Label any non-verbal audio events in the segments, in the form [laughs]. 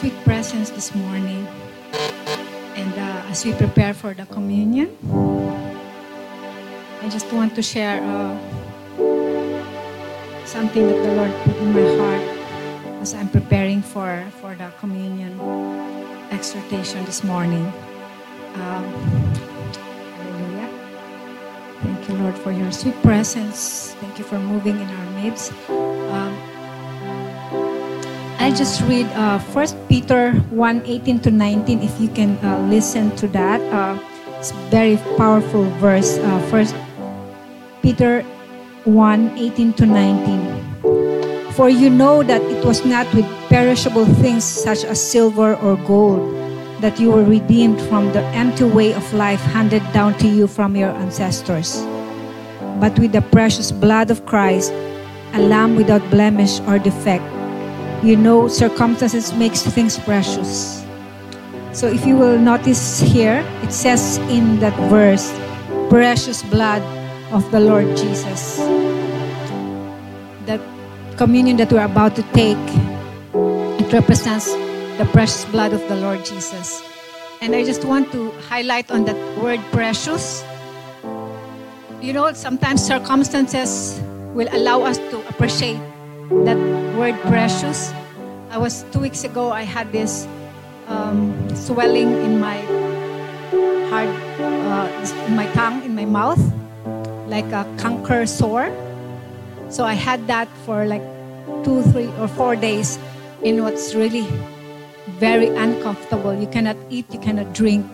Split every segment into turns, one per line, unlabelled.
sweet presence this morning. And uh, as we prepare for the communion, I just want to share uh, something that the Lord put in my heart as I'm preparing for, for the communion exhortation this morning. Um, hallelujah. Thank you, Lord, for your sweet presence. Thank you for moving in our midst. I just read uh, 1 Peter 1 18 to 19. If you can uh, listen to that, uh, it's very powerful verse. Uh, 1 Peter 1 18 to 19. For you know that it was not with perishable things such as silver or gold that you were redeemed from the empty way of life handed down to you from your ancestors, but with the precious blood of Christ, a lamb without blemish or defect. You know, circumstances makes things precious. So if you will notice here, it says in that verse, precious blood of the Lord Jesus. That communion that we're about to take, it represents the precious blood of the Lord Jesus. And I just want to highlight on that word precious. You know, sometimes circumstances will allow us to appreciate that word precious. I was two weeks ago, I had this um, swelling in my heart, uh, in my tongue, in my mouth, like a canker sore. So I had that for like two, three, or four days in what's really very uncomfortable. You cannot eat, you cannot drink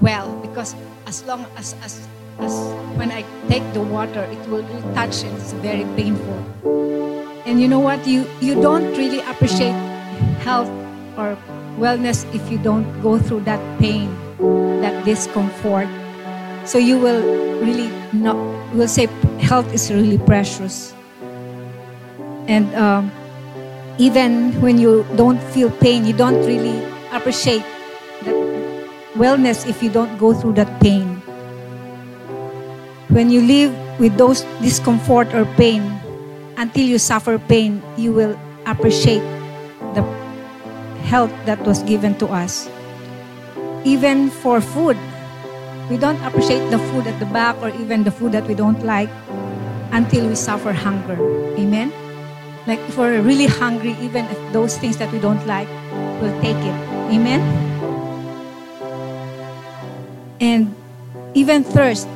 well because as long as, as, as when I take the water, it will touch and it's very painful. And you know what? You, you don't really appreciate health or wellness if you don't go through that pain, that discomfort. So you will really not, will say health is really precious. And um, even when you don't feel pain, you don't really appreciate that wellness if you don't go through that pain. When you live with those discomfort or pain, until you suffer pain, you will appreciate the health that was given to us. Even for food, we don't appreciate the food at the back or even the food that we don't like until we suffer hunger. Amen? Like if we're really hungry, even if those things that we don't like, we'll take it. Amen? And even thirst.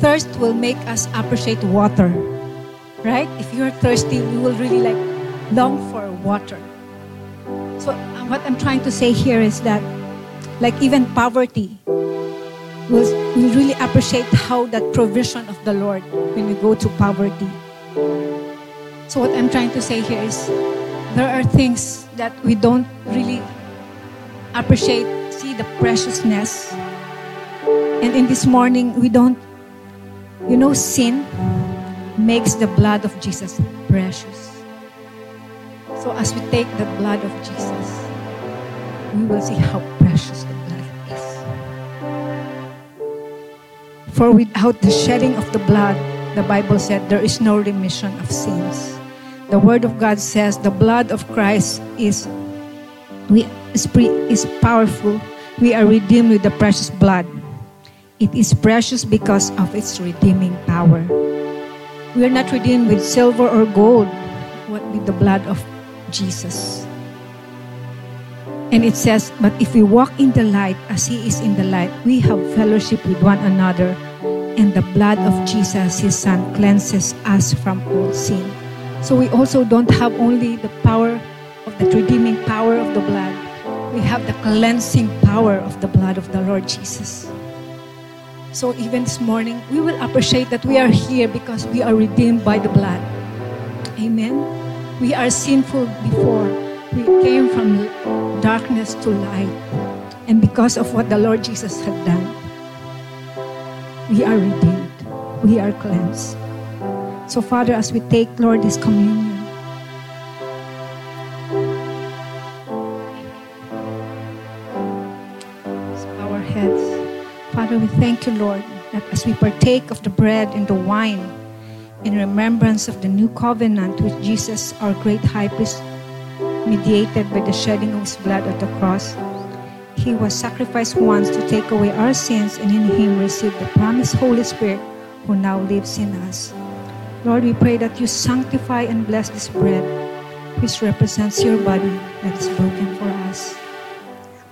Thirst will make us appreciate water. Right? If you're thirsty, you will really like long for water. So uh, what I'm trying to say here is that like even poverty, we'll, we'll really appreciate how that provision of the Lord when we go to poverty. So what I'm trying to say here is there are things that we don't really appreciate, see the preciousness. And in this morning, we don't, you know, sin makes the blood of Jesus precious. So as we take the blood of Jesus, we will see how precious the blood is. For without the shedding of the blood, the Bible said there is no remission of sins. The Word of God says the blood of Christ is, we, is, pre, is powerful. We are redeemed with the precious blood. It is precious because of its redeeming power. We are not redeemed with silver or gold, but with the blood of Jesus. And it says, But if we walk in the light as He is in the light, we have fellowship with one another, and the blood of Jesus, His Son, cleanses us from all sin. So we also don't have only the power of the redeeming power of the blood, we have the cleansing power of the blood of the Lord Jesus. So even this morning, we will appreciate that we are here because we are redeemed by the blood. Amen. We are sinful before. We came from darkness to light. And because of what the Lord Jesus had done, we are redeemed. We are cleansed. So, Father, as we take, Lord, this communion, Father, we thank you, Lord, that as we partake of the bread and the wine in remembrance of the new covenant with Jesus, our great high priest, mediated by the shedding of his blood at the cross. He was sacrificed once to take away our sins, and in him received the promised Holy Spirit who now lives in us. Lord, we pray that you sanctify and bless this bread, which represents your body that is broken for us.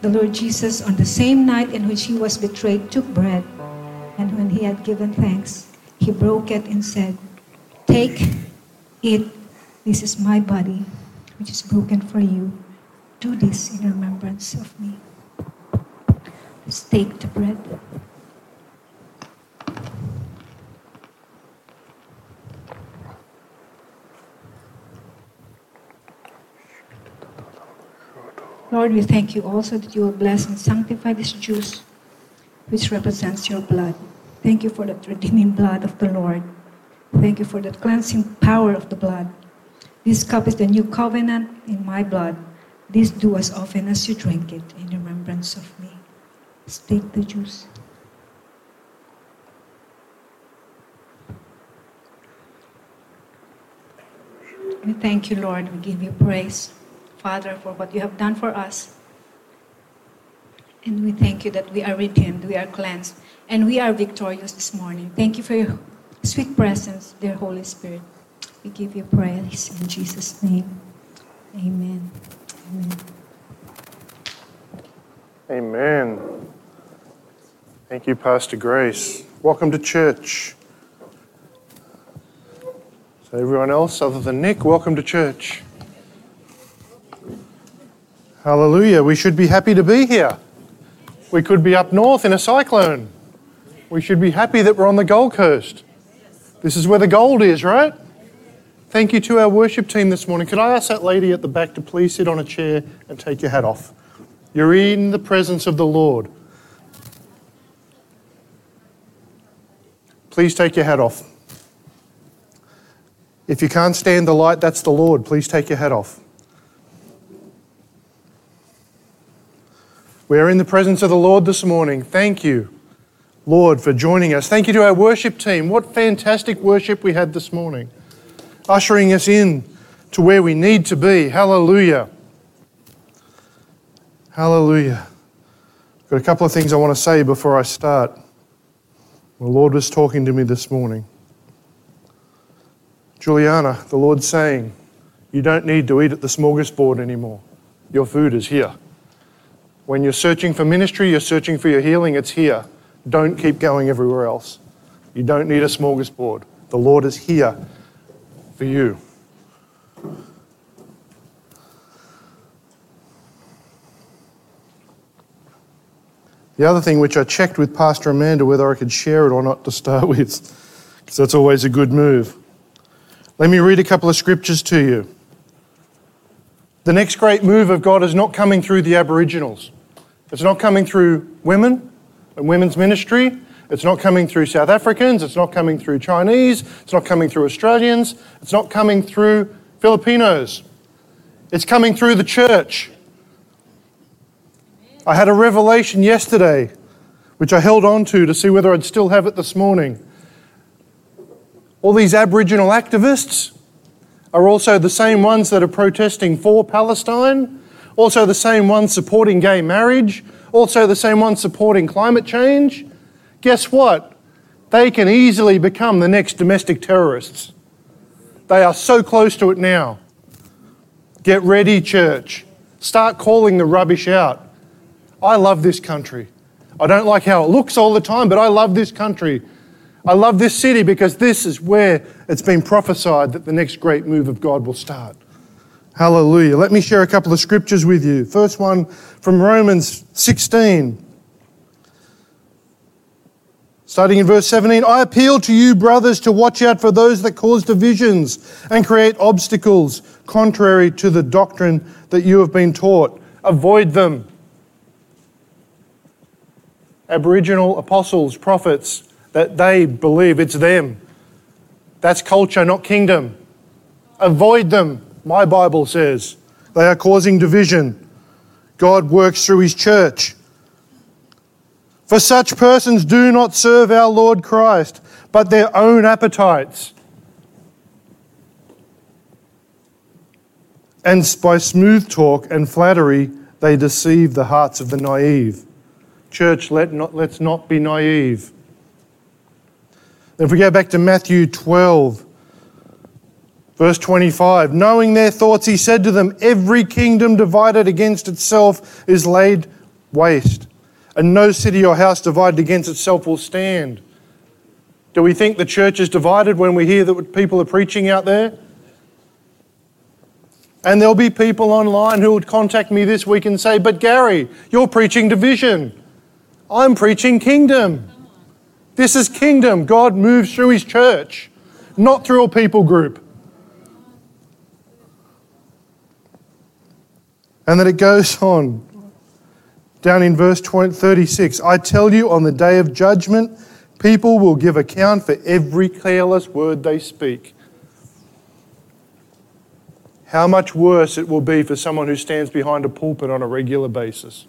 The Lord Jesus, on the same night in which he was betrayed, took bread, and when he had given thanks, he broke it and said, Take, eat, this is my body, which is broken for you. Do this in remembrance of me. Let's take the bread. Lord, we thank you also that you will bless and sanctify this juice, which represents your blood. Thank you for that redeeming blood of the Lord. Thank you for that cleansing power of the blood. This cup is the new covenant in my blood. This do as often as you drink it in remembrance of me. Let's take the juice. We thank you, Lord. We give you praise, Father, for what you have done for us. And we thank you that we are redeemed, we are cleansed, and we are victorious this morning. Thank you for your sweet presence, dear Holy Spirit. We give you praise in Jesus' name. Amen. Amen.
Amen. Thank you, Pastor Grace. Welcome to church. So, everyone else other than Nick, welcome to church. Hallelujah. We should be happy to be here. We could be up north in a cyclone. We should be happy that we're on the Gold Coast. This is where the gold is, right? Thank you to our worship team this morning. Could I ask that lady at the back to please sit on a chair and take your hat off? You're in the presence of the Lord. Please take your hat off. If you can't stand the light, that's the Lord. Please take your hat off. We are in the presence of the Lord this morning. Thank you, Lord, for joining us. Thank you to our worship team. What fantastic worship we had this morning, ushering us in to where we need to be. Hallelujah. Hallelujah. Got a couple of things I want to say before I start. The Lord was talking to me this morning. Juliana, the Lord's saying, you don't need to eat at the smorgasbord anymore. Your food is here. When you're searching for ministry, you're searching for your healing, it's here. Don't keep going everywhere else. You don't need a smorgasbord. The Lord is here for you. The other thing which I checked with Pastor Amanda whether I could share it or not to start [laughs] with, because that's always a good move. Let me read a couple of scriptures to you. The next great move of God is not coming through the Aboriginals. It's not coming through women and women's ministry. It's not coming through South Africans. It's not coming through Chinese. It's not coming through Australians. It's not coming through Filipinos. It's coming through the church. I had a revelation yesterday, which I held on to to see whether I'd still have it this morning. All these Aboriginal activists are also the same ones that are protesting for Palestine also the same ones supporting gay marriage, also the same ones supporting climate change. Guess what? They can easily become the next domestic terrorists. They are so close to it now. Get ready, church. Start calling the rubbish out. I love this country. I don't like how it looks all the time, but I love this country. I love this city because this is where it's been prophesied that the next great move of God will start. Hallelujah. Let me share a couple of scriptures with you. First one from Romans 16. Starting in verse 17, I appeal to you, brothers, to watch out for those that cause divisions and create obstacles contrary to the doctrine that you have been taught. Avoid them. Aboriginal apostles, prophets, that they believe it's them. That's culture, not kingdom. Avoid them my Bible says. They are causing division. God works through his church. For such persons do not serve our Lord Christ, but their own appetites. And by smooth talk and flattery, they deceive the hearts of the naive. Church, let not, let's not be naive. If we go back to Matthew 12, verse 25, knowing their thoughts, he said to them, Every kingdom divided against itself is laid waste, and no city or house divided against itself will stand. Do we think the church is divided when we hear that people are preaching out there? And there'll be people online who would contact me this week and say, But Gary, you're preaching division. I'm preaching kingdom. This is kingdom. God moves through his church, not through a people group. And then it goes on down in verse 36 I tell you, on the day of judgment, people will give account for every careless word they speak. How much worse it will be for someone who stands behind a pulpit on a regular basis.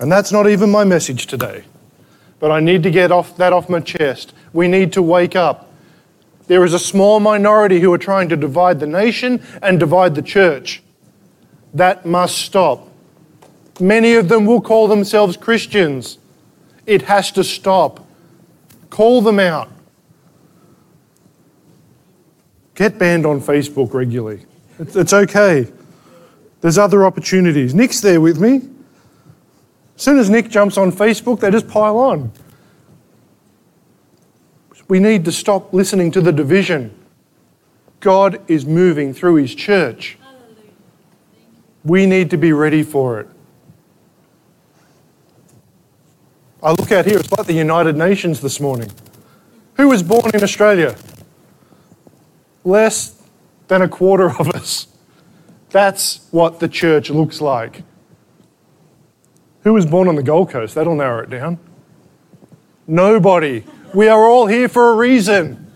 And that's not even my message today. But I need to get off that off my chest. We need to wake up. There is a small minority who are trying to divide the nation and divide the church. That must stop. Many of them will call themselves Christians. It has to stop. Call them out. Get banned on Facebook regularly. It's, okay. There's other opportunities. Nick's there with me. As soon as Nick jumps on Facebook, they just pile on. We need to stop listening to the division. God is moving through His church. We need to be ready for it. I look out here, it's like the United Nations this morning. Who was born in Australia? Less than a quarter of us. That's what the church looks like. Who was born on the Gold Coast? That'll narrow it down. Nobody. We are all here for a reason.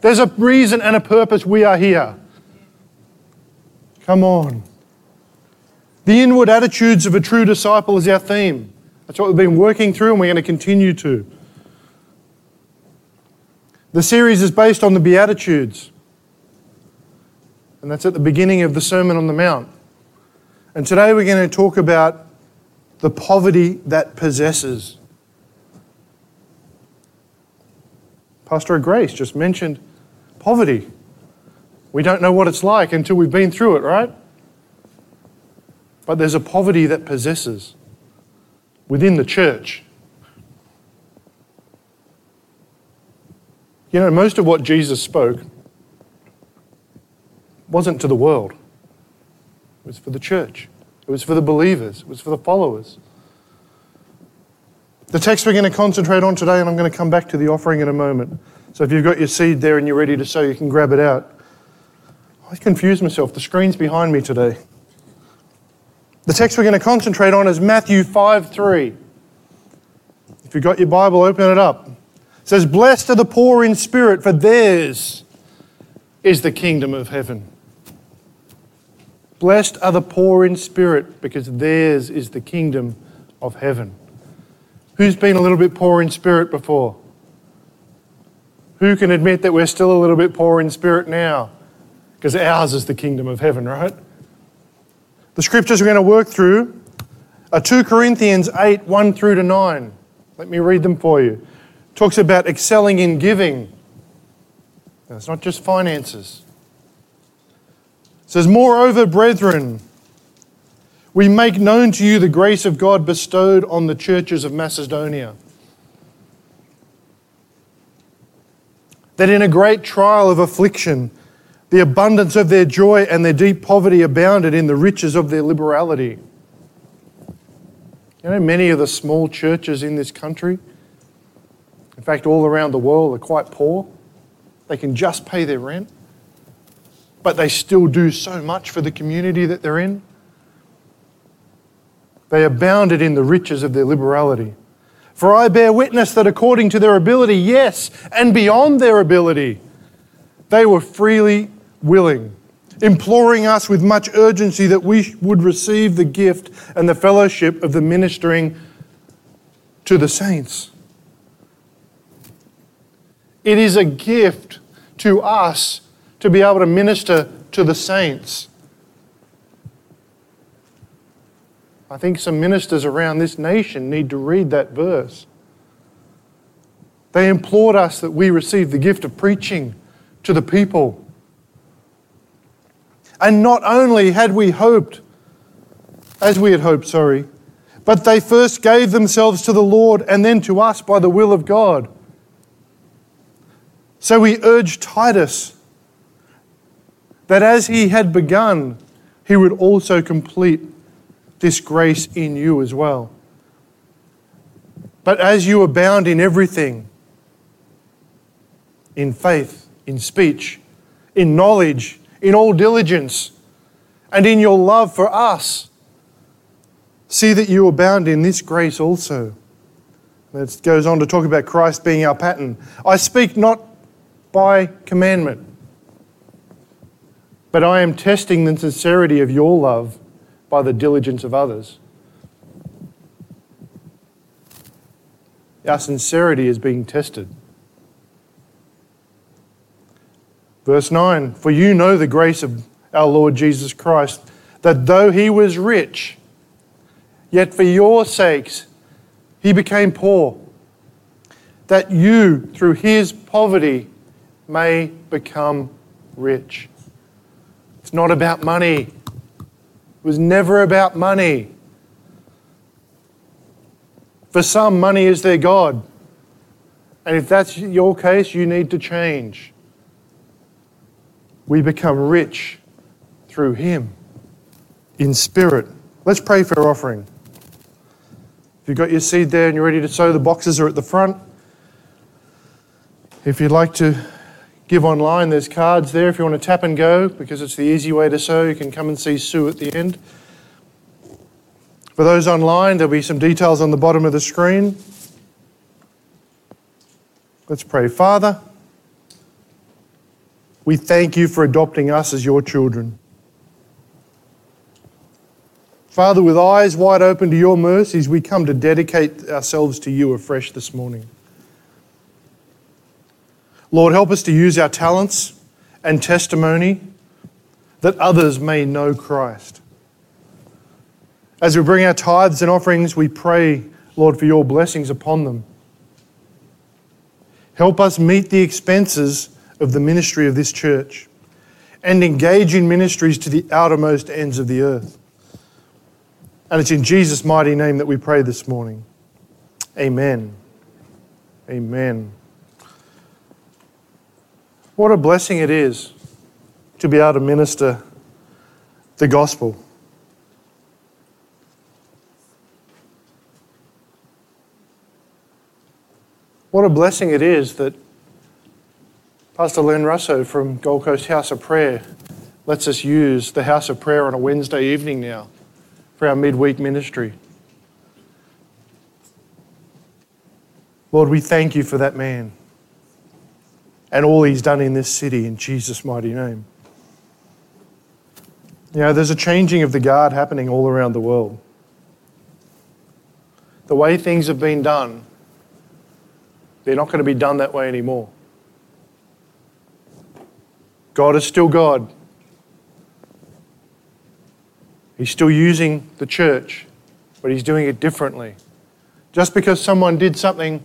There's a reason and a purpose we are here. Come on. The inward attitudes of a true disciple is our theme. That's what we've been working through and we're going to continue to. The series is based on the Beatitudes. And that's at the beginning of the Sermon on the Mount. And today we're going to talk about the poverty that possesses. Pastor Grace just mentioned poverty. We don't know what it's like until we've been through it, right? But there's a poverty that possesses within the church. You know, most of what Jesus spoke wasn't to the world, it was for the church. It was for the believers, it was for the followers. The text we're going to concentrate on today, and I'm going to come back to the offering in a moment. So if you've got your seed there and you're ready to sow, you can grab it out. I confused myself. The screen's behind me today. The text we're going to concentrate on is Matthew 5 3. If you've got your Bible, open it up. It says, Blessed are the poor in spirit, for theirs is the kingdom of heaven. Blessed are the poor in spirit, because theirs is the kingdom of heaven. Who's been a little bit poor in spirit before? Who can admit that we're still a little bit poor in spirit now? Because ours is the kingdom of heaven, right? The scriptures we're going to work through are 2 Corinthians 8 1 through to 9. Let me read them for you. It talks about excelling in giving. Now, it's not just finances says, Moreover, brethren, we make known to you the grace of God bestowed on the churches of Macedonia. That in a great trial of affliction, the abundance of their joy and their deep poverty abounded in the riches of their liberality. You know, many of the small churches in this country, in fact, all around the world, are quite poor. They can just pay their rent but they still do so much for the community that they're in. They abounded in the riches of their liberality. For I bear witness that according to their ability, yes, and beyond their ability, they were freely willing, imploring us with much urgency that we would receive the gift and the fellowship of the ministering to the saints. It is a gift to us to be able to minister to the saints. I think some ministers around this nation need to read that verse. They implored us that we receive the gift of preaching to the people. And not only had we hoped, as we had hoped, sorry, but they first gave themselves to the Lord and then to us by the will of God. So we urge Titus that as he had begun, he would also complete this grace in you as well. But as you abound in everything, in faith, in speech, in knowledge, in all diligence, and in your love for us. See that you abound in this grace also. It goes on to talk about Christ being our pattern. I speak not by commandment, but I am testing the sincerity of your love by the diligence of others. Our sincerity is being tested. Verse 9 For you know the grace of our Lord Jesus Christ, that though he was rich, yet for your sakes he became poor, that you, through his poverty, may become rich. It's not about money. It was never about money. For some, money is their God. And if that's your case, you need to change we become rich through Him in spirit. Let's pray for our offering. If you've got your seed there and you're ready to sow, the boxes are at the front. If you'd like to give online, there's cards there. If you want to tap and go, because it's the easy way to sow, you can come and see Sue at the end. For those online, there'll be some details on the bottom of the screen. Let's pray. Father, we thank you for adopting us as your children. Father, with eyes wide open to your mercies, we come to dedicate ourselves to you afresh this morning. Lord, help us to use our talents and testimony that others may know Christ. As we bring our tithes and offerings, we pray, Lord, for your blessings upon them. Help us meet the expenses of the ministry of this church and engage in ministries to the outermost ends of the earth. And it's in Jesus' mighty name that we pray this morning. Amen. Amen. What a blessing it is to be able to minister the gospel. What a blessing it is that Pastor Len Russo from Gold Coast House of Prayer lets us use the House of Prayer on a Wednesday evening now for our midweek ministry. Lord, we thank you for that man and all he's done in this city in Jesus' mighty name. You know, there's a changing of the guard happening all around the world. The way things have been done, they're not going to be done that way anymore. God is still God. He's still using the church, but he's doing it differently. Just because someone did something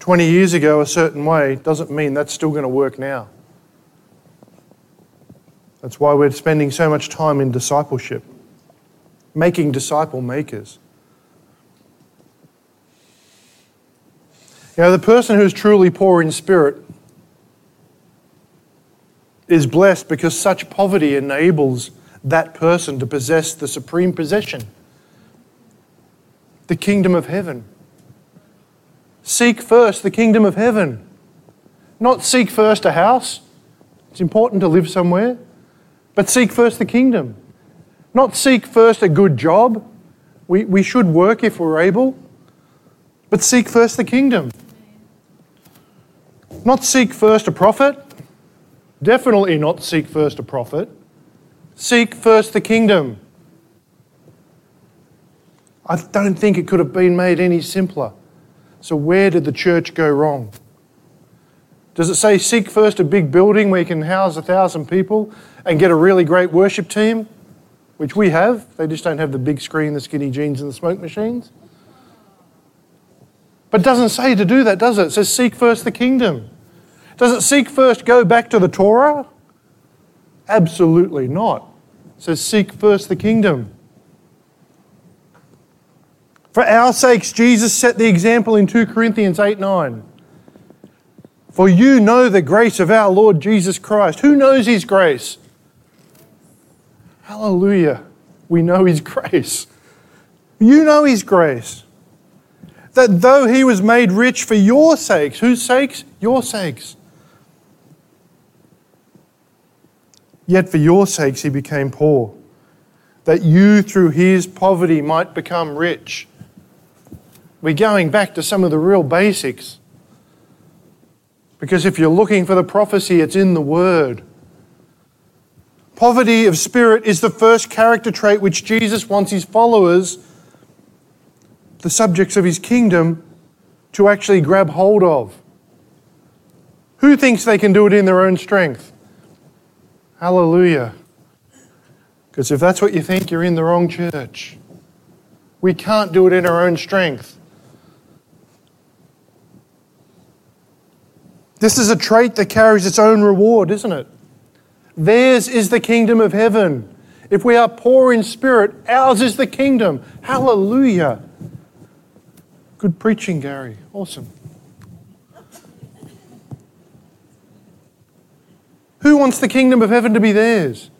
20 years ago a certain way doesn't mean that's still going to work now. That's why we're spending so much time in discipleship, making disciple makers. You know, the person who's truly poor in spirit is blessed because such poverty enables that person to possess the supreme possession the kingdom of heaven. Seek first the kingdom of heaven, not seek first a house. It's important to live somewhere, but seek first the kingdom. Not seek first a good job. We, we should work if we're able, but seek first the kingdom. Not seek first a prophet, Definitely not seek first a profit. Seek first the kingdom. I don't think it could have been made any simpler. So, where did the church go wrong? Does it say seek first a big building where you can house a thousand people and get a really great worship team? Which we have. They just don't have the big screen, the skinny jeans, and the smoke machines. But it doesn't say to do that, does it? It says seek first the kingdom. Does it seek first go back to the Torah? Absolutely not. It says seek first the kingdom. For our sakes, Jesus set the example in 2 Corinthians 8 9. For you know the grace of our Lord Jesus Christ. Who knows his grace? Hallelujah. We know his [laughs] grace. You know his grace. That though he was made rich for your sakes, whose sakes? Your sakes. Yet for your sakes he became poor, that you through his poverty might become rich. We're going back to some of the real basics. Because if you're looking for the prophecy, it's in the Word. Poverty of spirit is the first character trait which Jesus wants his followers, the subjects of his kingdom, to actually grab hold of. Who thinks they can do it in their own strength? Hallelujah. Because if that's what you think, you're in the wrong church. We can't do it in our own strength. This is a trait that carries its own reward, isn't it? Theirs is the kingdom of heaven. If we are poor in spirit, ours is the kingdom. Hallelujah. Good preaching, Gary. Awesome. Who wants the kingdom of heaven to be theirs?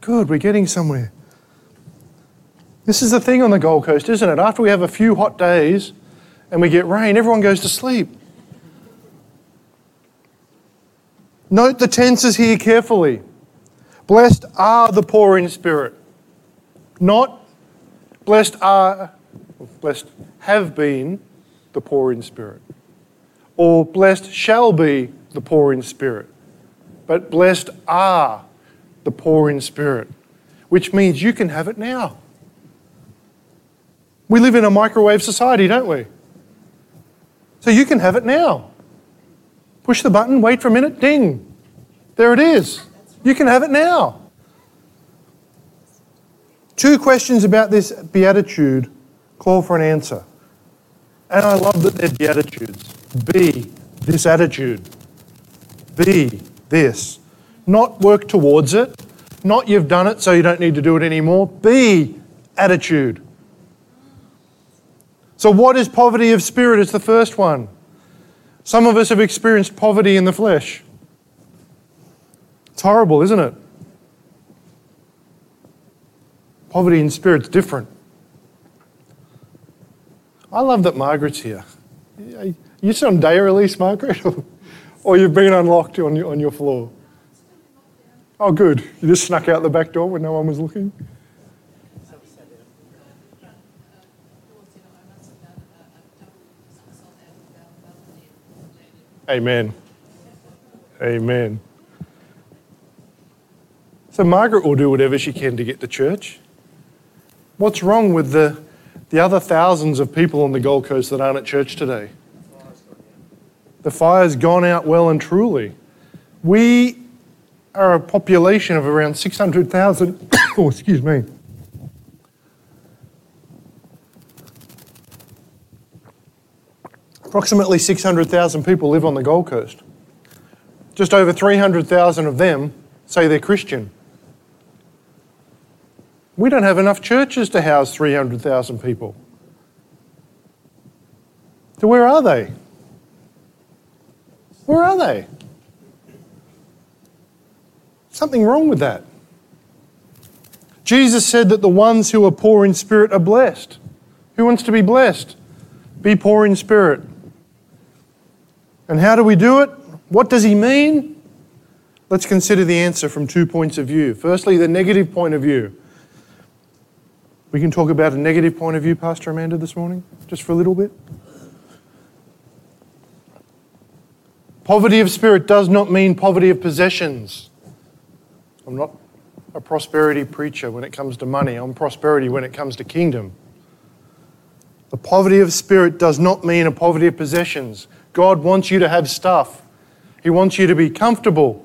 Good, we're getting somewhere. This is the thing on the Gold Coast, isn't it? After we have a few hot days and we get rain, everyone goes to sleep. Note the tenses here carefully. Blessed are the poor in spirit. Not blessed are, blessed have been the poor in spirit. Or blessed shall be the poor in spirit. But blessed are the poor in spirit, which means you can have it now. We live in a microwave society, don't we? So you can have it now. Push the button, wait for a minute, ding. There it is. You can have it now. Two questions about this beatitude call for an answer. And I love that they're beatitudes. Be this attitude. Be this. Not work towards it. Not you've done it so you don't need to do it anymore. Be attitude. So, what is poverty of spirit? Is the first one. Some of us have experienced poverty in the flesh. It's horrible, isn't it? Poverty in spirit's different. I love that Margaret's here. You still on day release, Margaret? [laughs] or you've been unlocked on your, on your floor? Oh, good. You just snuck out the back door when no one was looking? Amen. Amen. So Margaret will do whatever she can to get to church. What's wrong with the, the other thousands of people on the Gold Coast that aren't at church today? The fire's gone out well and truly. We are a population of around 600,000. [coughs] oh, excuse me. Approximately 600,000 people live on the Gold Coast. Just over 300,000 of them say they're Christian. We don't have enough churches to house 300,000 people. So, where are they? Where are they? Something wrong with that. Jesus said that the ones who are poor in spirit are blessed. Who wants to be blessed? Be poor in spirit. And how do we do it? What does he mean? Let's consider the answer from two points of view. Firstly, the negative point of view. We can talk about a negative point of view, Pastor Amanda, this morning, just for a little bit. Poverty of spirit does not mean poverty of possessions. I'm not a prosperity preacher when it comes to money. I'm prosperity when it comes to kingdom. The poverty of spirit does not mean a poverty of possessions. God wants you to have stuff. He wants you to be comfortable,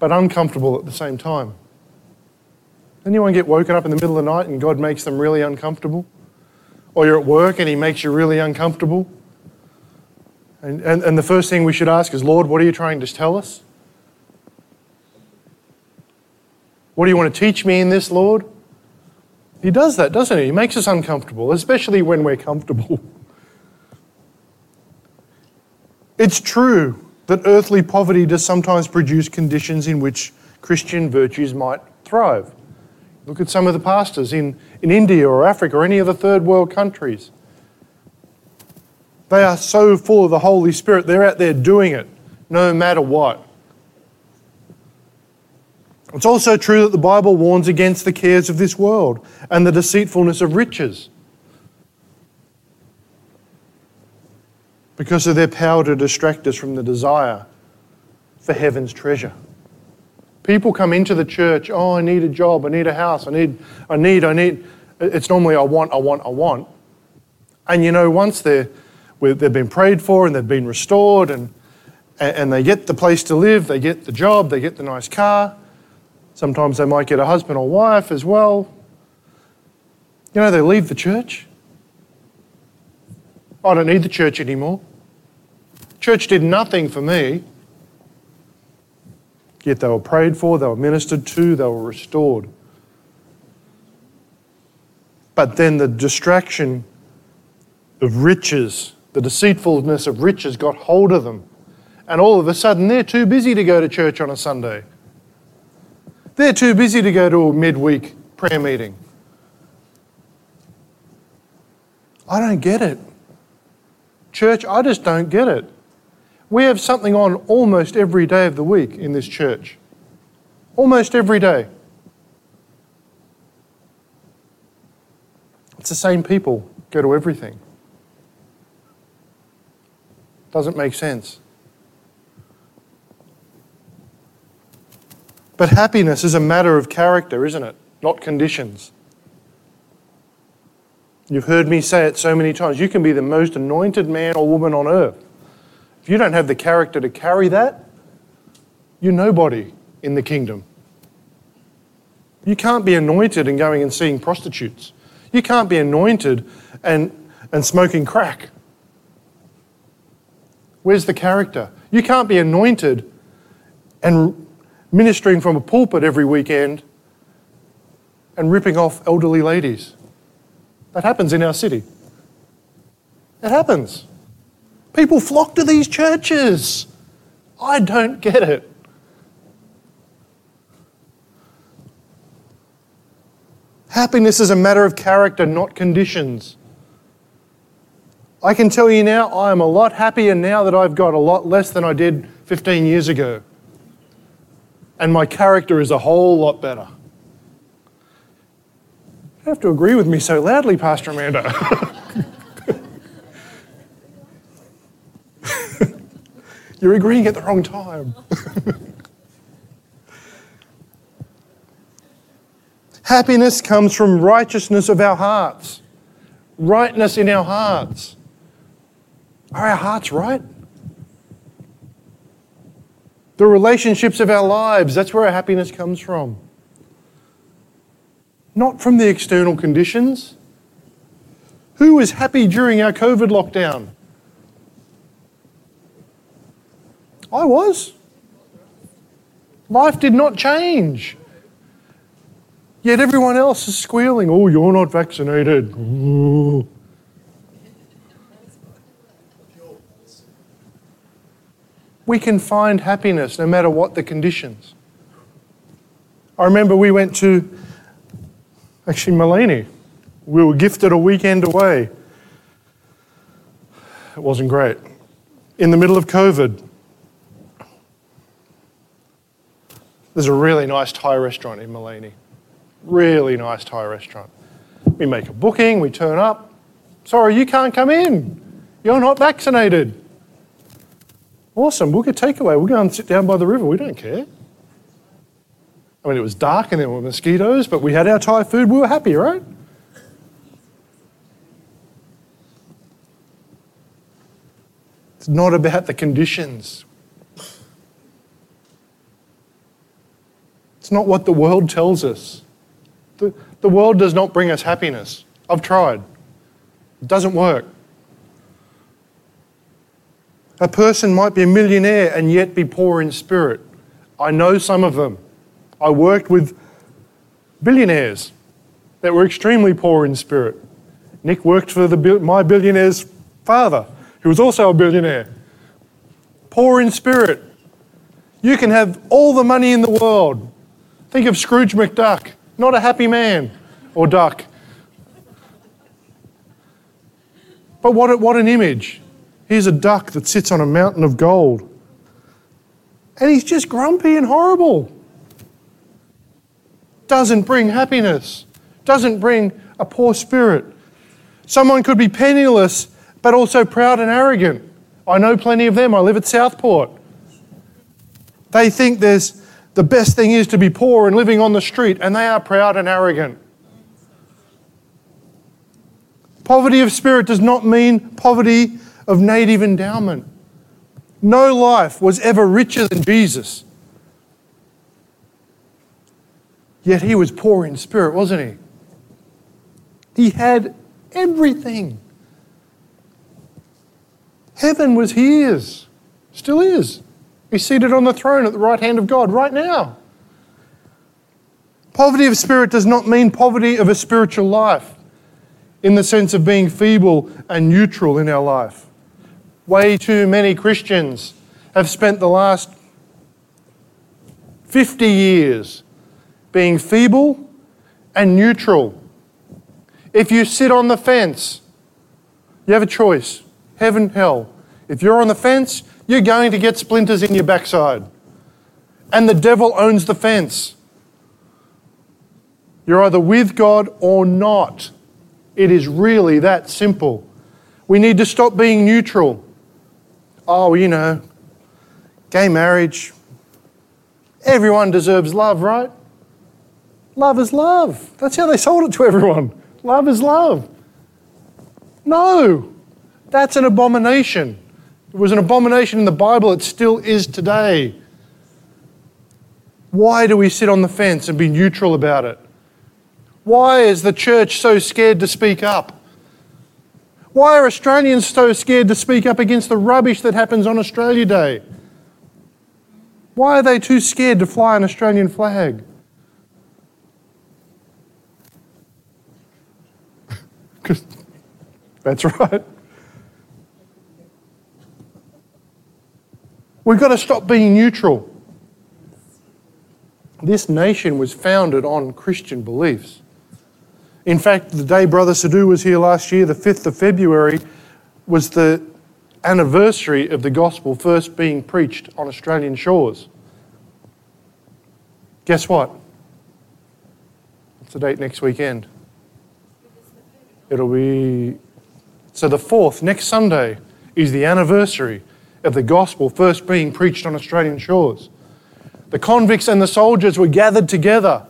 but uncomfortable at the same time. Anyone get woken up in the middle of the night and God makes them really uncomfortable? Or you're at work and He makes you really uncomfortable? And, and, and the first thing we should ask is, Lord, what are you trying to tell us? What do you want to teach me in this, Lord? He does that, doesn't he? He makes us uncomfortable, especially when we're comfortable. [laughs] It's true that earthly poverty does sometimes produce conditions in which Christian virtues might thrive. Look at some of the pastors in, in India or Africa or any of the third world countries. They are so full of the Holy Spirit, they're out there doing it no matter what. It's also true that the Bible warns against the cares of this world and the deceitfulness of riches because of their power to distract us from the desire for heaven's treasure. People come into the church, oh, I need a job, I need a house, I need, I need, I need. It's normally I want, I want, I want. And you know, once they're, they've been prayed for and they've been restored and, and they get the place to live, they get the job, they get the nice car, Sometimes they might get a husband or wife as well. You know, they leave the church. I don't need the church anymore. Church did nothing for me. Yet they were prayed for, they were ministered to, they were restored. But then the distraction of riches, the deceitfulness of riches got hold of them. And all of a sudden, they're too busy to go to church on a Sunday. They're too busy to go to a midweek prayer meeting. I don't get it. Church, I just don't get it. We have something on almost every day of the week in this church. Almost every day. It's the same people go to everything. Doesn't make sense. But happiness is a matter of character, isn't it? Not conditions. You've heard me say it so many times. You can be the most anointed man or woman on earth. If you don't have the character to carry that, you're nobody in the kingdom. You can't be anointed and going and seeing prostitutes. You can't be anointed and, and smoking crack. Where's the character? You can't be anointed and ministering from a pulpit every weekend and ripping off elderly ladies. That happens in our city. It happens. People flock to these churches. I don't get it. Happiness is a matter of character, not conditions. I can tell you now, I am a lot happier now that I've got a lot less than I did 15 years ago and my character is a whole lot better. You have to agree with me so loudly, Pastor Amanda. [laughs] You're agreeing at the wrong time. [laughs] Happiness comes from righteousness of our hearts, rightness in our hearts. Are our hearts right? the relationships of our lives. That's where our happiness comes from. Not from the external conditions. Who was happy during our COVID lockdown? I was. Life did not change. Yet everyone else is squealing, oh, you're not vaccinated. Ooh. We can find happiness no matter what the conditions. I remember we went to, actually, Maleny. We were gifted a weekend away. It wasn't great. In the middle of COVID, there's a really nice Thai restaurant in Maleny. Really nice Thai restaurant. We make a booking, we turn up. Sorry, you can't come in. You're not vaccinated. Awesome, we'll get takeaway. We'll go and sit down by the river. We don't care. I mean, it was dark and there were mosquitoes, but we had our Thai food. We were happy, right? It's not about the conditions. It's not what the world tells us. The, the world does not bring us happiness. I've tried, it doesn't work. A person might be a millionaire and yet be poor in spirit. I know some of them. I worked with billionaires that were extremely poor in spirit. Nick worked for the, my billionaire's father, who was also a billionaire. Poor in spirit. You can have all the money in the world. Think of Scrooge McDuck, not a happy man or duck. But what, what an image. Here's a duck that sits on a mountain of gold. And he's just grumpy and horrible. Doesn't bring happiness, doesn't bring a poor spirit. Someone could be penniless, but also proud and arrogant. I know plenty of them. I live at Southport. They think there's the best thing is to be poor and living on the street, and they are proud and arrogant. Poverty of spirit does not mean poverty of native endowment. No life was ever richer than Jesus. Yet he was poor in spirit, wasn't he? He had everything. Heaven was his, still is. He's seated on the throne at the right hand of God right now. Poverty of spirit does not mean poverty of a spiritual life in the sense of being feeble and neutral in our life. Way too many Christians have spent the last 50 years being feeble and neutral. If you sit on the fence, you have a choice heaven, hell. If you're on the fence, you're going to get splinters in your backside. And the devil owns the fence. You're either with God or not. It is really that simple. We need to stop being neutral oh, you know, gay marriage, everyone deserves love, right? Love is love. That's how they sold it to everyone. Love is love. No, that's an abomination. It was an abomination in the Bible, it still is today. Why do we sit on the fence and be neutral about it? Why is the church so scared to speak up? Why are Australians so scared to speak up against the rubbish that happens on Australia Day? Why are they too scared to fly an Australian flag? [laughs] That's right. We've got to stop being neutral. This nation was founded on Christian beliefs. In fact, the day Brother Sadhu was here last year, the 5th of February, was the anniversary of the gospel first being preached on Australian shores. Guess what? What's the date next weekend? It'll be. So the 4th, next Sunday, is the anniversary of the gospel first being preached on Australian shores. The convicts and the soldiers were gathered together.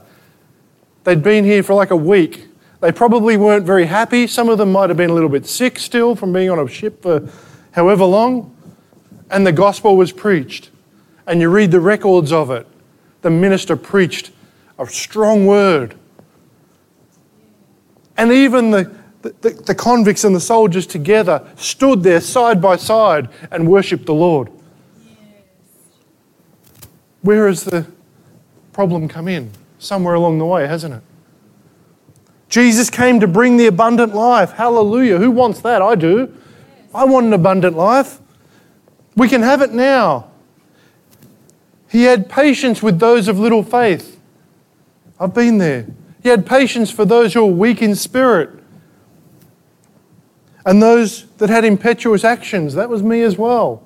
They'd been here for like a week they probably weren't very happy. Some of them might have been a little bit sick still from being on a ship for however long. And the gospel was preached. And you read the records of it. The minister preached a strong word. And even the, the, the, convicts and the soldiers together stood there side by side and worshipped the Lord. Where has the problem come in? Somewhere along the way, hasn't it? Jesus came to bring the abundant life. Hallelujah. Who wants that? I do. I want an abundant life. We can have it now. He had patience with those of little faith. I've been there. He had patience for those who are weak in spirit and those that had impetuous actions. That was me as well.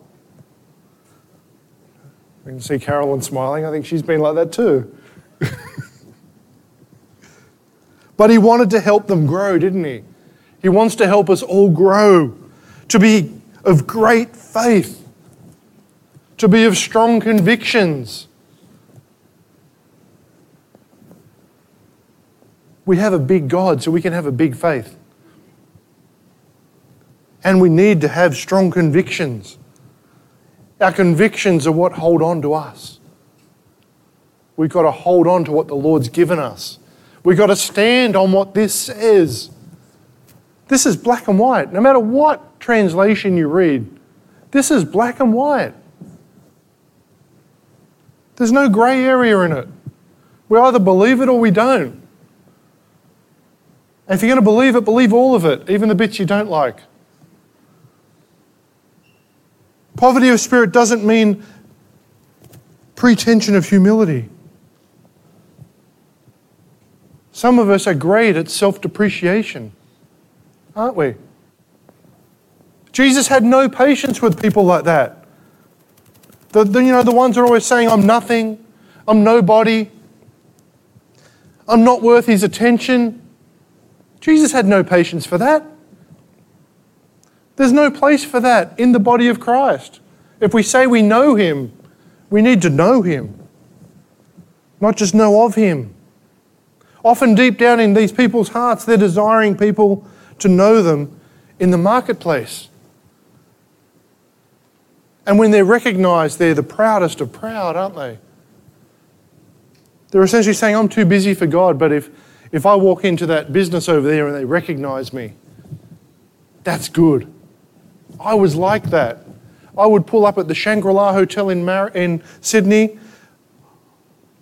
I can see Carolyn smiling. I think she's been like that too. But he wanted to help them grow, didn't he? He wants to help us all grow, to be of great faith, to be of strong convictions. We have a big God, so we can have a big faith. And we need to have strong convictions. Our convictions are what hold on to us. We've got to hold on to what the Lord's given us. We've got to stand on what this says. This is black and white. No matter what translation you read, this is black and white. There's no grey area in it. We either believe it or we don't. And if you're going to believe it, believe all of it, even the bits you don't like. Poverty of spirit doesn't mean pretension of humility. Some of us are great at self depreciation, aren't we? Jesus had no patience with people like that. The, the, you know, the ones that are always saying, I'm nothing, I'm nobody, I'm not worth his attention. Jesus had no patience for that. There's no place for that in the body of Christ. If we say we know him, we need to know him, not just know of him. Often, deep down in these people's hearts, they're desiring people to know them in the marketplace. And when they're recognized, they're the proudest of proud, aren't they? They're essentially saying, I'm too busy for God, but if, if I walk into that business over there and they recognize me, that's good. I was like that. I would pull up at the Shangri La Hotel in, Mar- in Sydney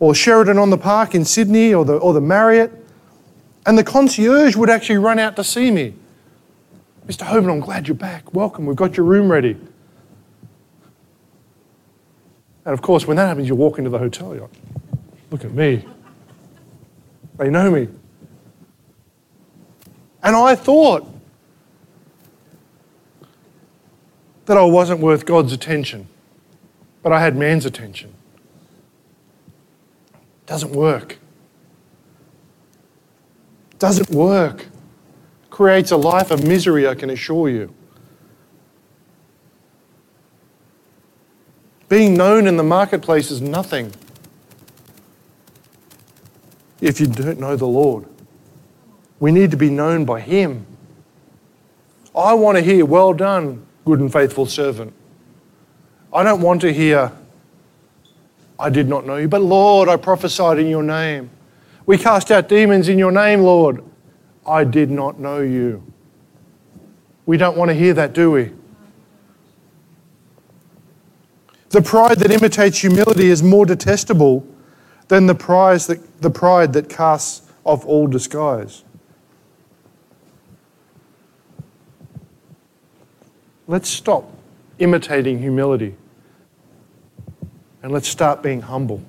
or Sheraton on the Park in Sydney or the, or the Marriott, and the concierge would actually run out to see me. Mr. Hoban, I'm glad you're back. Welcome, we've got your room ready. And of course, when that happens, you walk into the hotel, you're like, look at me. They know me. And I thought that I wasn't worth God's attention, but I had man's attention. Doesn't work. Doesn't work. Creates a life of misery, I can assure you. Being known in the marketplace is nothing if you don't know the Lord. We need to be known by Him. I want to hear, Well done, good and faithful servant. I don't want to hear, I did not know you. But Lord, I prophesied in your name. We cast out demons in your name, Lord. I did not know you. We don't want to hear that, do we? The pride that imitates humility is more detestable than the, that, the pride that casts off all disguise. Let's stop imitating humility and let's start being humble.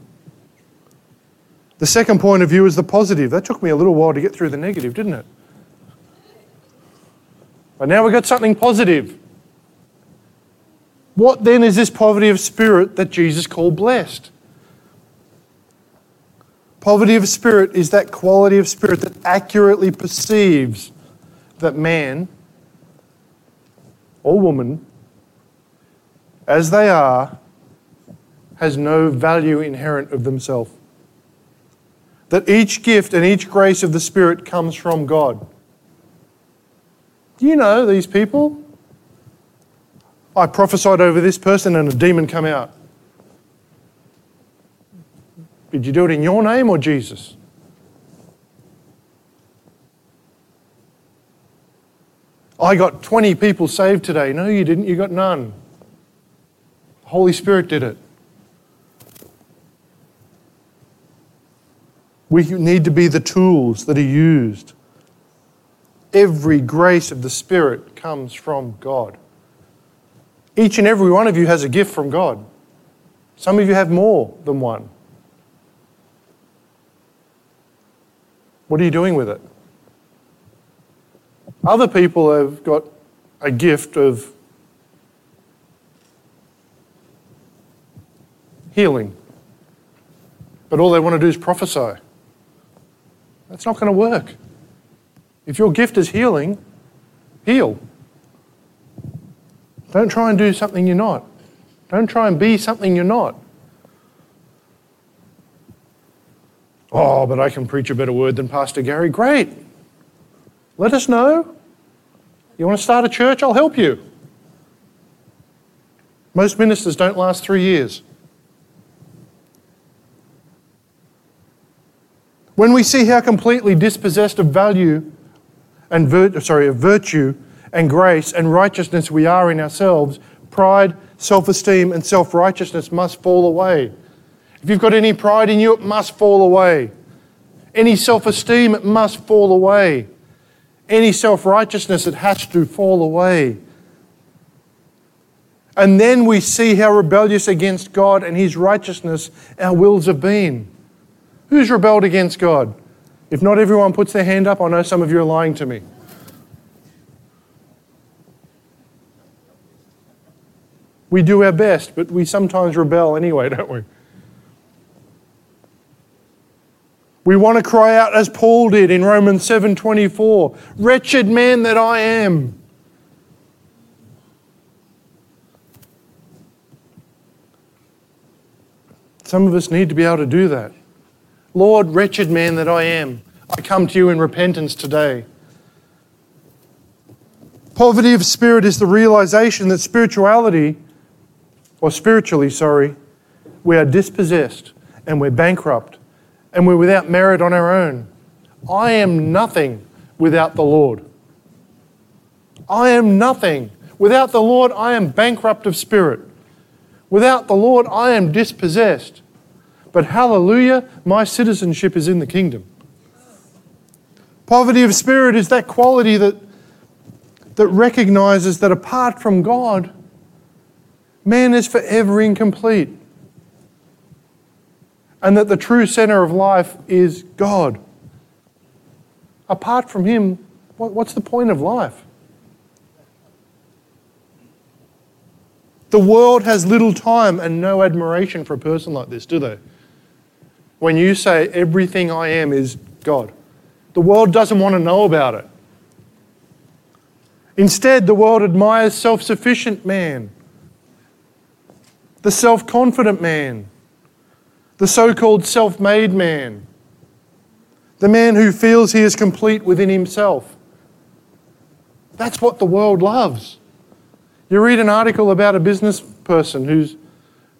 The second point of view is the positive. That took me a little while to get through the negative, didn't it? But now we've got something positive. What then is this poverty of spirit that Jesus called blessed? Poverty of spirit is that quality of spirit that accurately perceives that man or woman, as they are, has no value inherent of themselves. That each gift and each grace of the Spirit comes from God. Do you know these people? I prophesied over this person and a demon come out. Did you do it in your name or Jesus? I got 20 people saved today. No, you didn't. You got none. The Holy Spirit did it. We need to be the tools that are used. Every grace of the Spirit comes from God. Each and every one of you has a gift from God. Some of you have more than one. What are you doing with it? Other people have got a gift of healing, but all they want to do is prophesy. That's not going to work. If your gift is healing, heal. Don't try and do something you're not. Don't try and be something you're not. Oh, but I can preach a better word than Pastor Gary. Great. Let us know. You want to start a church? I'll help you. Most ministers don't last three years. When we see how completely dispossessed of value and vir- sorry, of virtue and grace and righteousness we are in ourselves, pride, self esteem, and self righteousness must fall away. If you've got any pride in you, it must fall away. Any self esteem, it must fall away. Any self righteousness, it has to fall away. And then we see how rebellious against God and His righteousness our wills have been. Who's rebelled against God? If not everyone puts their hand up, I know some of you are lying to me. We do our best, but we sometimes rebel anyway, don't we? We want to cry out as Paul did in Romans 7:24, "Wretched man that I am." Some of us need to be able to do that. Lord, wretched man that I am, I come to you in repentance today. Poverty of spirit is the realization that spirituality, or spiritually, sorry, we are dispossessed and we're bankrupt and we're without merit on our own. I am nothing without the Lord. I am nothing. Without the Lord, I am bankrupt of spirit. Without the Lord, I am dispossessed. But hallelujah, my citizenship is in the kingdom. Poverty of spirit is that quality that, that recognizes that apart from God, man is forever incomplete. And that the true center of life is God. Apart from Him, what's the point of life? The world has little time and no admiration for a person like this, do they? When you say everything I am is God. The world doesn't want to know about it. Instead, the world admires self sufficient man, the self confident man, the so called self made man, the man who feels he is complete within himself. That's what the world loves. You read an article about a business person who's,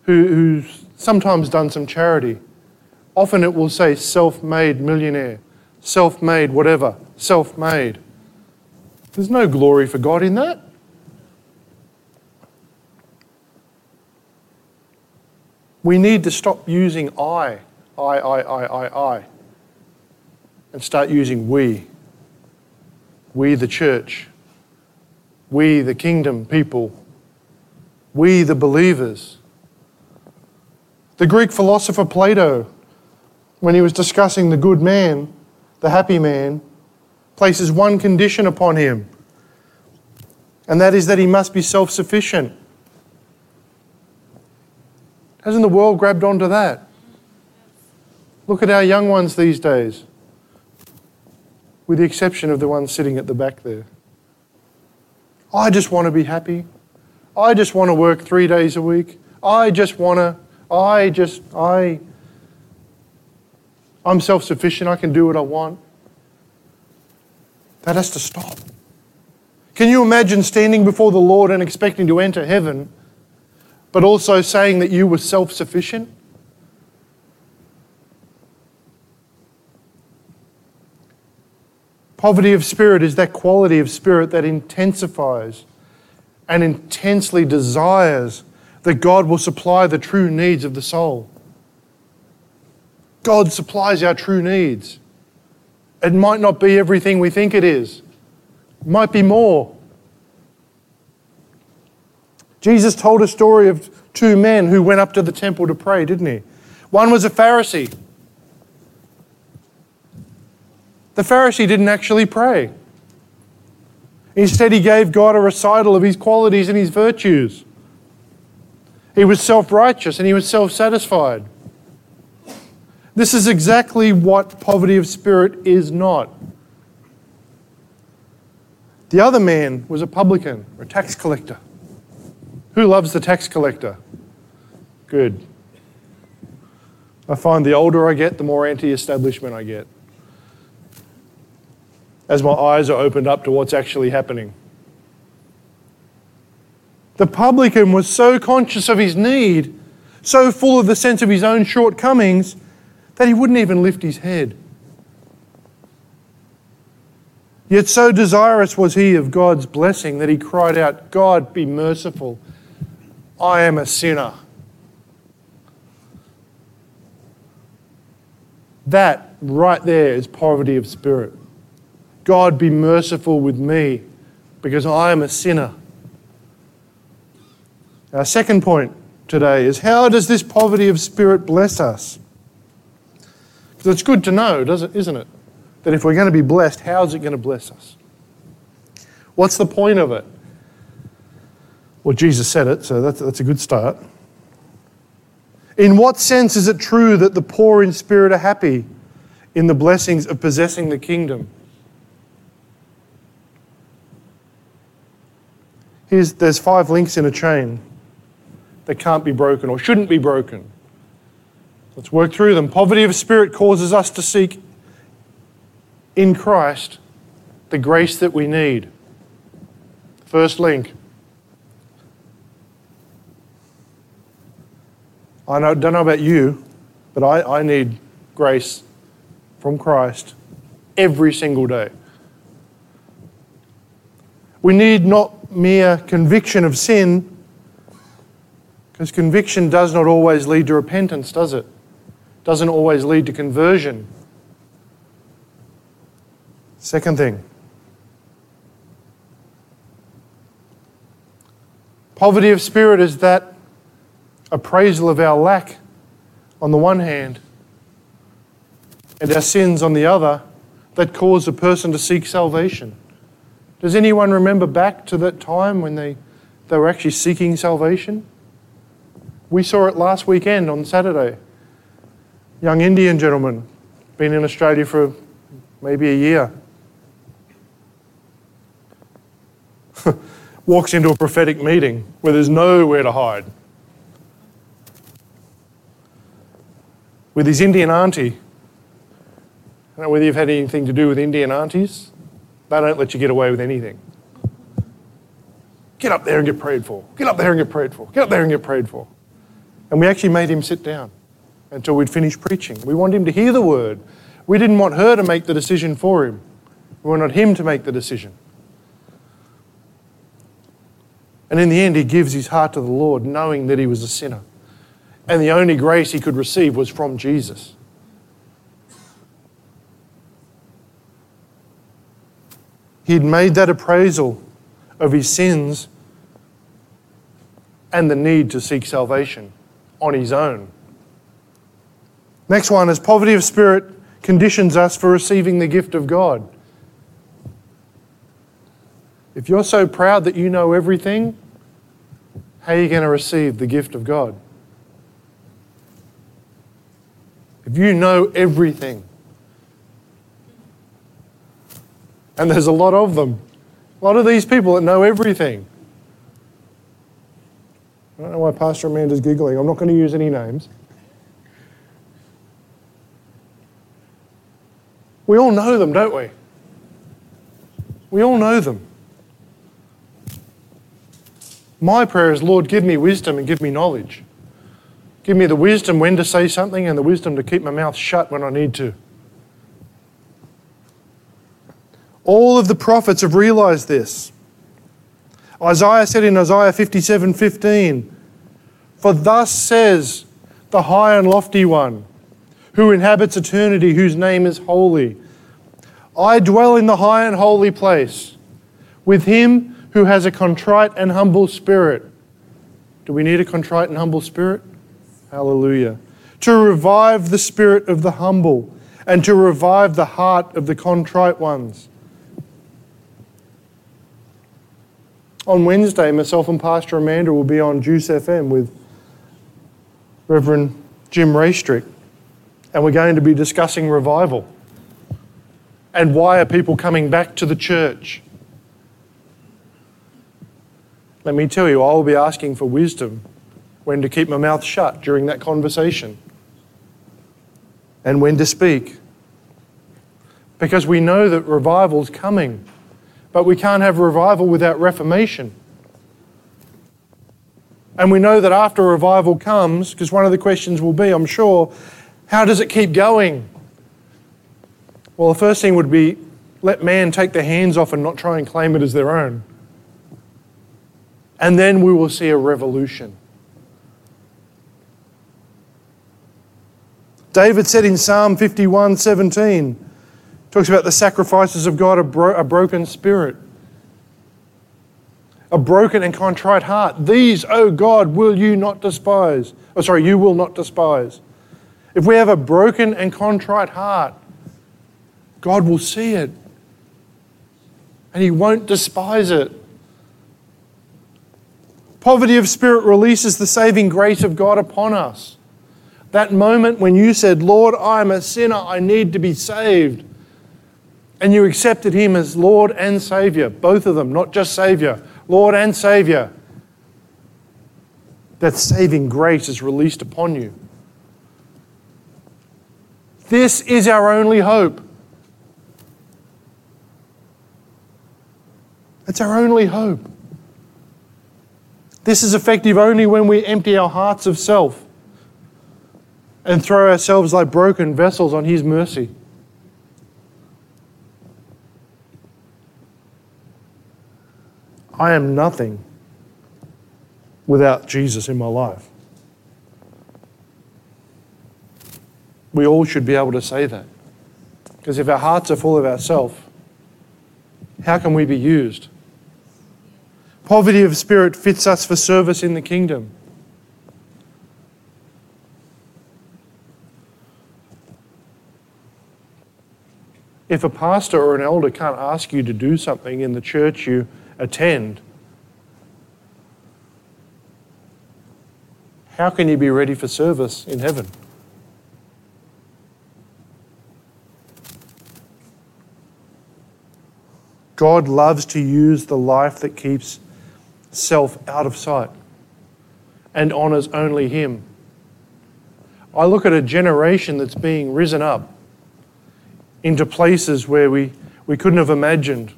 who, who's sometimes done some charity Often it will say self made millionaire, self made whatever, self made. There's no glory for God in that. We need to stop using I, I, I, I, I, I, and start using we. We, the church. We, the kingdom people. We, the believers. The Greek philosopher Plato when he was discussing the good man, the happy man, places one condition upon him, and that is that he must be self sufficient. Hasn't the world grabbed onto that? Look at our young ones these days, with the exception of the ones sitting at the back there. I just want to be happy. I just want to work three days a week. I just want to, I just, I. I'm self sufficient, I can do what I want. That has to stop. Can you imagine standing before the Lord and expecting to enter heaven, but also saying that you were self sufficient? Poverty of spirit is that quality of spirit that intensifies and intensely desires that God will supply the true needs of the soul. God supplies our true needs. It might not be everything we think it is, it might be more. Jesus told a story of two men who went up to the temple to pray, didn't he? One was a Pharisee. The Pharisee didn't actually pray. Instead, he gave God a recital of his qualities and his virtues. He was self righteous and he was self satisfied. This is exactly what poverty of spirit is not. The other man was a publican, or a tax collector. Who loves the tax collector? Good. I find the older I get, the more anti establishment I get. As my eyes are opened up to what's actually happening. The publican was so conscious of his need, so full of the sense of his own shortcomings, that he wouldn't even lift his head Yet so desirous was he of God's blessing that he cried out, God, be merciful. I am a sinner. That right there is poverty of spirit. God, be merciful with me because I am a sinner. Our second point today is how does this poverty of spirit bless us? Because it's good to know, does it, isn't it? That if we're going to be blessed, how is it going to bless us? What's the point of it? Well, Jesus said it, so that's, that's a good start. In what sense is it true that the poor in spirit are happy in the blessings of possessing the kingdom? Here's, there's five links in a chain that can't be broken or shouldn't be broken. Let's work through them. Poverty of spirit causes us to seek in Christ the grace that we need. First link. I don't know about you, but I, I need grace from Christ every single day. We need not mere conviction of sin, because conviction does not always lead to repentance, does it? Doesn't always lead to conversion. Second thing poverty of spirit is that appraisal of our lack on the one hand and our sins on the other that cause a person to seek salvation. Does anyone remember back to that time when they, they were actually seeking salvation? We saw it last weekend on Saturday. Young Indian gentleman, been in Australia for maybe a year. [laughs] Walks into a prophetic meeting where there's nowhere to hide. With his Indian auntie. I don't know whether you've had anything to do with Indian aunties. They don't let you get away with anything. Get up there and get prayed for. Get up there and get prayed for. Get up there and get prayed for. And we actually made him sit down until we'd finished preaching. We wanted him to hear the word. We didn't want her to make the decision for him. We wanted him to make the decision. And in the end, he gives his heart to the Lord, knowing that he was a sinner. And the only grace he could receive was from Jesus. He'd made that appraisal of his sins and the need to seek salvation on his own. Next one is poverty of spirit conditions us for receiving the gift of God. If you're so proud that you know everything, how are you going to receive the gift of God? If you know everything, and there's a lot of them, a lot of these people that know everything. I don't know why Pastor Amanda's giggling. I'm not going to use any names. We all know them, don't we? We all know them. My prayer is, Lord, give me wisdom and give me knowledge. Give me the wisdom when to say something and the wisdom to keep my mouth shut when I need to. All of the prophets have realized this. Isaiah said in Isaiah 57 15, For thus says the high and lofty one, who inhabits eternity, whose name is holy. I dwell in the high and holy place with him who has a contrite and humble spirit. Do we need a contrite and humble spirit? Hallelujah. To revive the spirit of the humble and to revive the heart of the contrite ones. On Wednesday, myself and Pastor Amanda will be on Juice FM with Reverend Jim Raystrick, and we're going to be discussing revival and why are people coming back to the church. Let me tell you, I will be asking for wisdom when to keep my mouth shut during that conversation and when to speak. Because we know that revival's coming, but we can't have revival without reformation. And we know that after revival comes, because one of the questions will be, I'm sure, how does it keep going? Well, the first thing would be let man take their hands off and not try and claim it as their own. And then we will see a revolution. David said in Psalm 51 17, talks about the sacrifices of God, a, bro- a broken spirit, a broken and contrite heart. These, O oh God, will you not despise. Oh, sorry, you will not despise. If we have a broken and contrite heart, God will see it and He won't despise it. Poverty of spirit releases the saving grace of God upon us. That moment when you said, Lord, I'm a sinner, I need to be saved. And you accepted Him as Lord and Savior, both of them, not just Savior, Lord and Savior. That saving grace is released upon you. This is our only hope. It's our only hope. This is effective only when we empty our hearts of self and throw ourselves like broken vessels on His mercy. I am nothing without Jesus in my life. We all should be able to say that. Because if our hearts are full of ourselves, how can we be used? Poverty of spirit fits us for service in the kingdom. If a pastor or an elder can't ask you to do something in the church you attend, how can you be ready for service in heaven? God loves to use the life that keeps self out of sight and honours only Him. I look at a generation that's being risen up into places where we, we couldn't have imagined.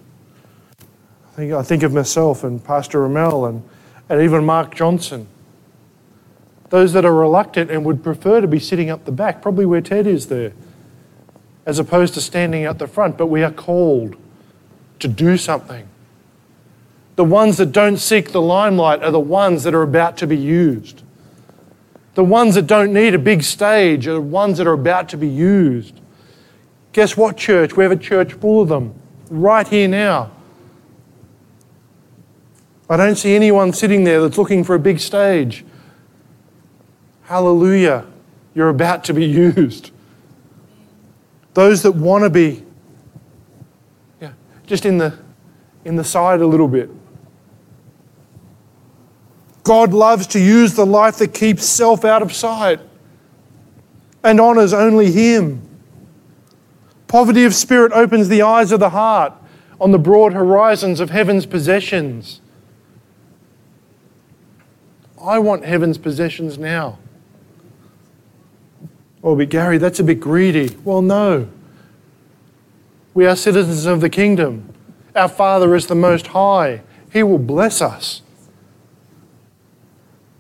I think, I think of myself and Pastor Ramel and, and even Mark Johnson. Those that are reluctant and would prefer to be sitting up the back, probably where Ted is there, as opposed to standing out the front. But we are called to do something. The ones that don't seek the limelight are the ones that are about to be used. The ones that don't need a big stage are the ones that are about to be used. Guess what, church? We have a church full of them right here now. I don't see anyone sitting there that's looking for a big stage. Hallelujah. You're about to be [laughs] used. Those that want to be, just in the, in the side a little bit. God loves to use the life that keeps self out of sight and honours only Him. Poverty of spirit opens the eyes of the heart on the broad horizons of heaven's possessions. I want heaven's possessions now. Oh, but Gary, that's a bit greedy. Well, no. We are citizens of the kingdom. Our Father is the Most High. He will bless us.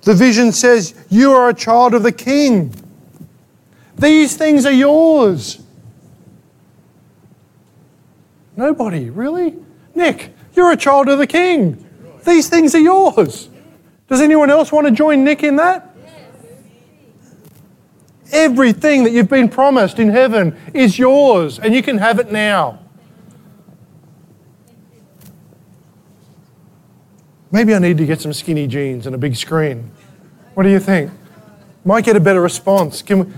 The vision says, You are a child of the king. These things are yours. Nobody, really? Nick, you're a child of the king. These things are yours. Does anyone else want to join Nick in that? Everything that you've been promised in heaven is yours, and you can have it now. Maybe I need to get some skinny jeans and a big screen. What do you think? Might get a better response. Can we,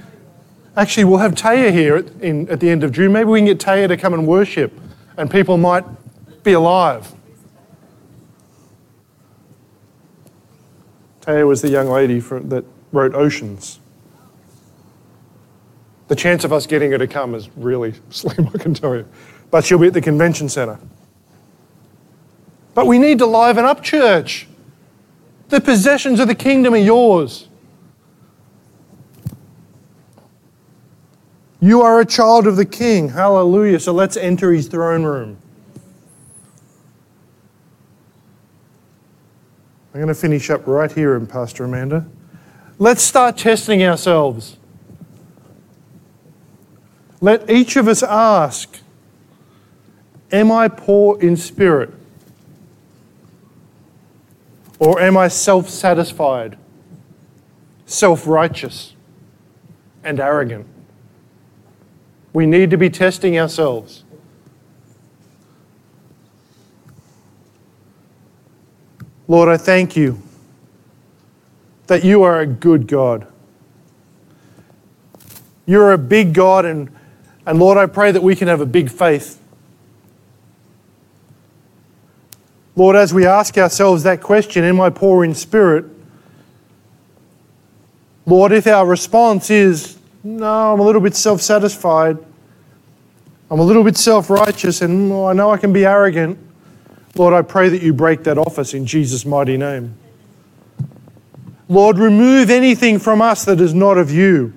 actually, we'll have Taya here at, in, at the end of June. Maybe we can get Taya to come and worship, and people might be alive. Taya was the young lady that wrote Oceans. The chance of us getting her to come is really [laughs] slim, I can tell you. But she'll be at the convention centre. But we need to liven up church. The possessions of the kingdom are yours. You are a child of the king. Hallelujah. So let's enter his throne room. I'm going to finish up right here, in Pastor Amanda. Let's start testing ourselves. Let each of us ask Am I poor in spirit? Or am I self satisfied, self righteous, and arrogant? We need to be testing ourselves. Lord, I thank you that you are a good God. You're a big God, and, and Lord, I pray that we can have a big faith. Lord, as we ask ourselves that question, Am I poor in spirit? Lord, if our response is, No, I'm a little bit self satisfied, I'm a little bit self righteous, and oh, I know I can be arrogant, Lord, I pray that you break that office in Jesus' mighty name. Lord, remove anything from us that is not of you.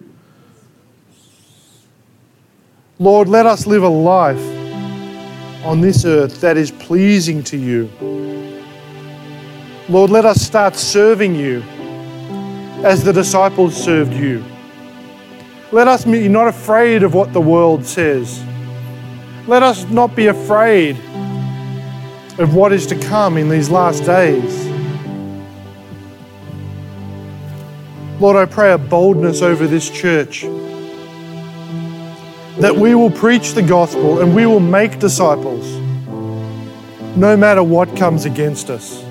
Lord, let us live a life on this earth that is pleasing to you. Lord, let us start serving you as the disciples served you. Let us be not afraid of what the world says. Let us not be afraid of what is to come in these last days. Lord, I pray a boldness over this church that we will preach the gospel and we will make disciples no matter what comes against us.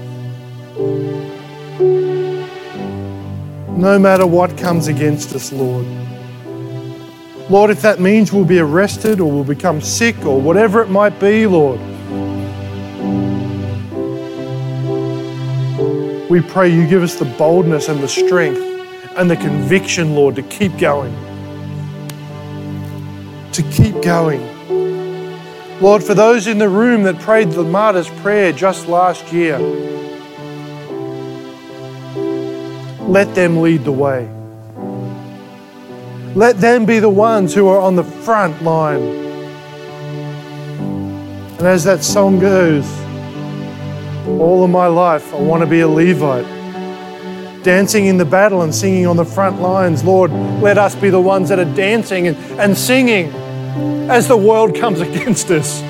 No matter what comes against us, Lord. Lord, if that means we'll be arrested or we'll become sick or whatever it might be, Lord. We pray you give us the boldness and the strength and the conviction, Lord, to keep going. To keep going. Lord, for those in the room that prayed the martyr's prayer just last year, let them lead the way. Let them be the ones who are on the front line. And as that song goes, all of my life, I want to be a Levite. Dancing in the battle and singing on the front lines. Lord, let us be the ones that are dancing and, and singing as the world comes [laughs] against us.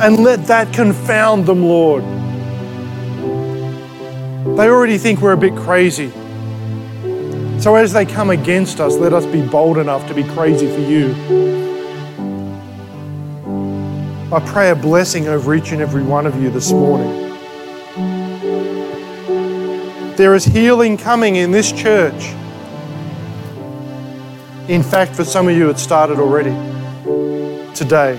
And let that confound them, Lord. They already think we're a bit crazy. So as they come against us, let us be bold enough to be crazy for you. I pray a blessing over each and every one of you this morning. There is healing coming in this church. In fact, for some of you, it started already today.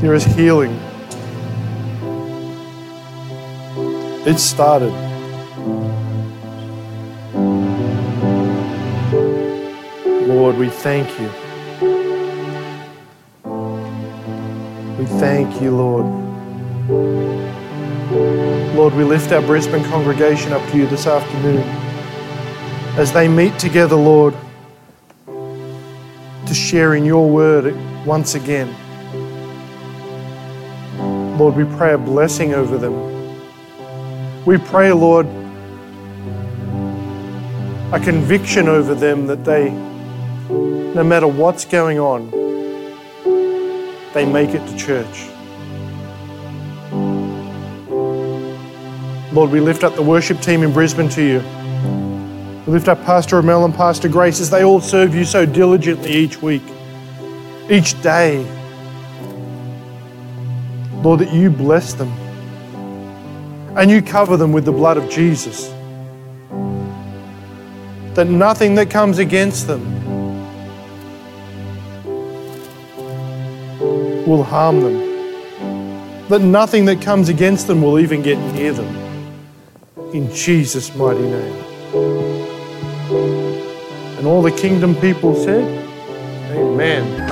There is healing. It started. Lord, we thank you. We thank you, Lord. Lord, we lift our Brisbane congregation up to you this afternoon as they meet together, Lord, to share in your word once again. Lord, we pray a blessing over them. We pray, Lord, a conviction over them that they no matter what's going on, they make it to church. Lord, we lift up the worship team in Brisbane to you. We lift up Pastor Amel and Pastor Grace as they all serve you so diligently each week, each day. Lord, that you bless them and you cover them with the blood of Jesus. That nothing that comes against them will harm them. That nothing that comes against them will even get near them. In Jesus' mighty name. And all the kingdom people said, Amen.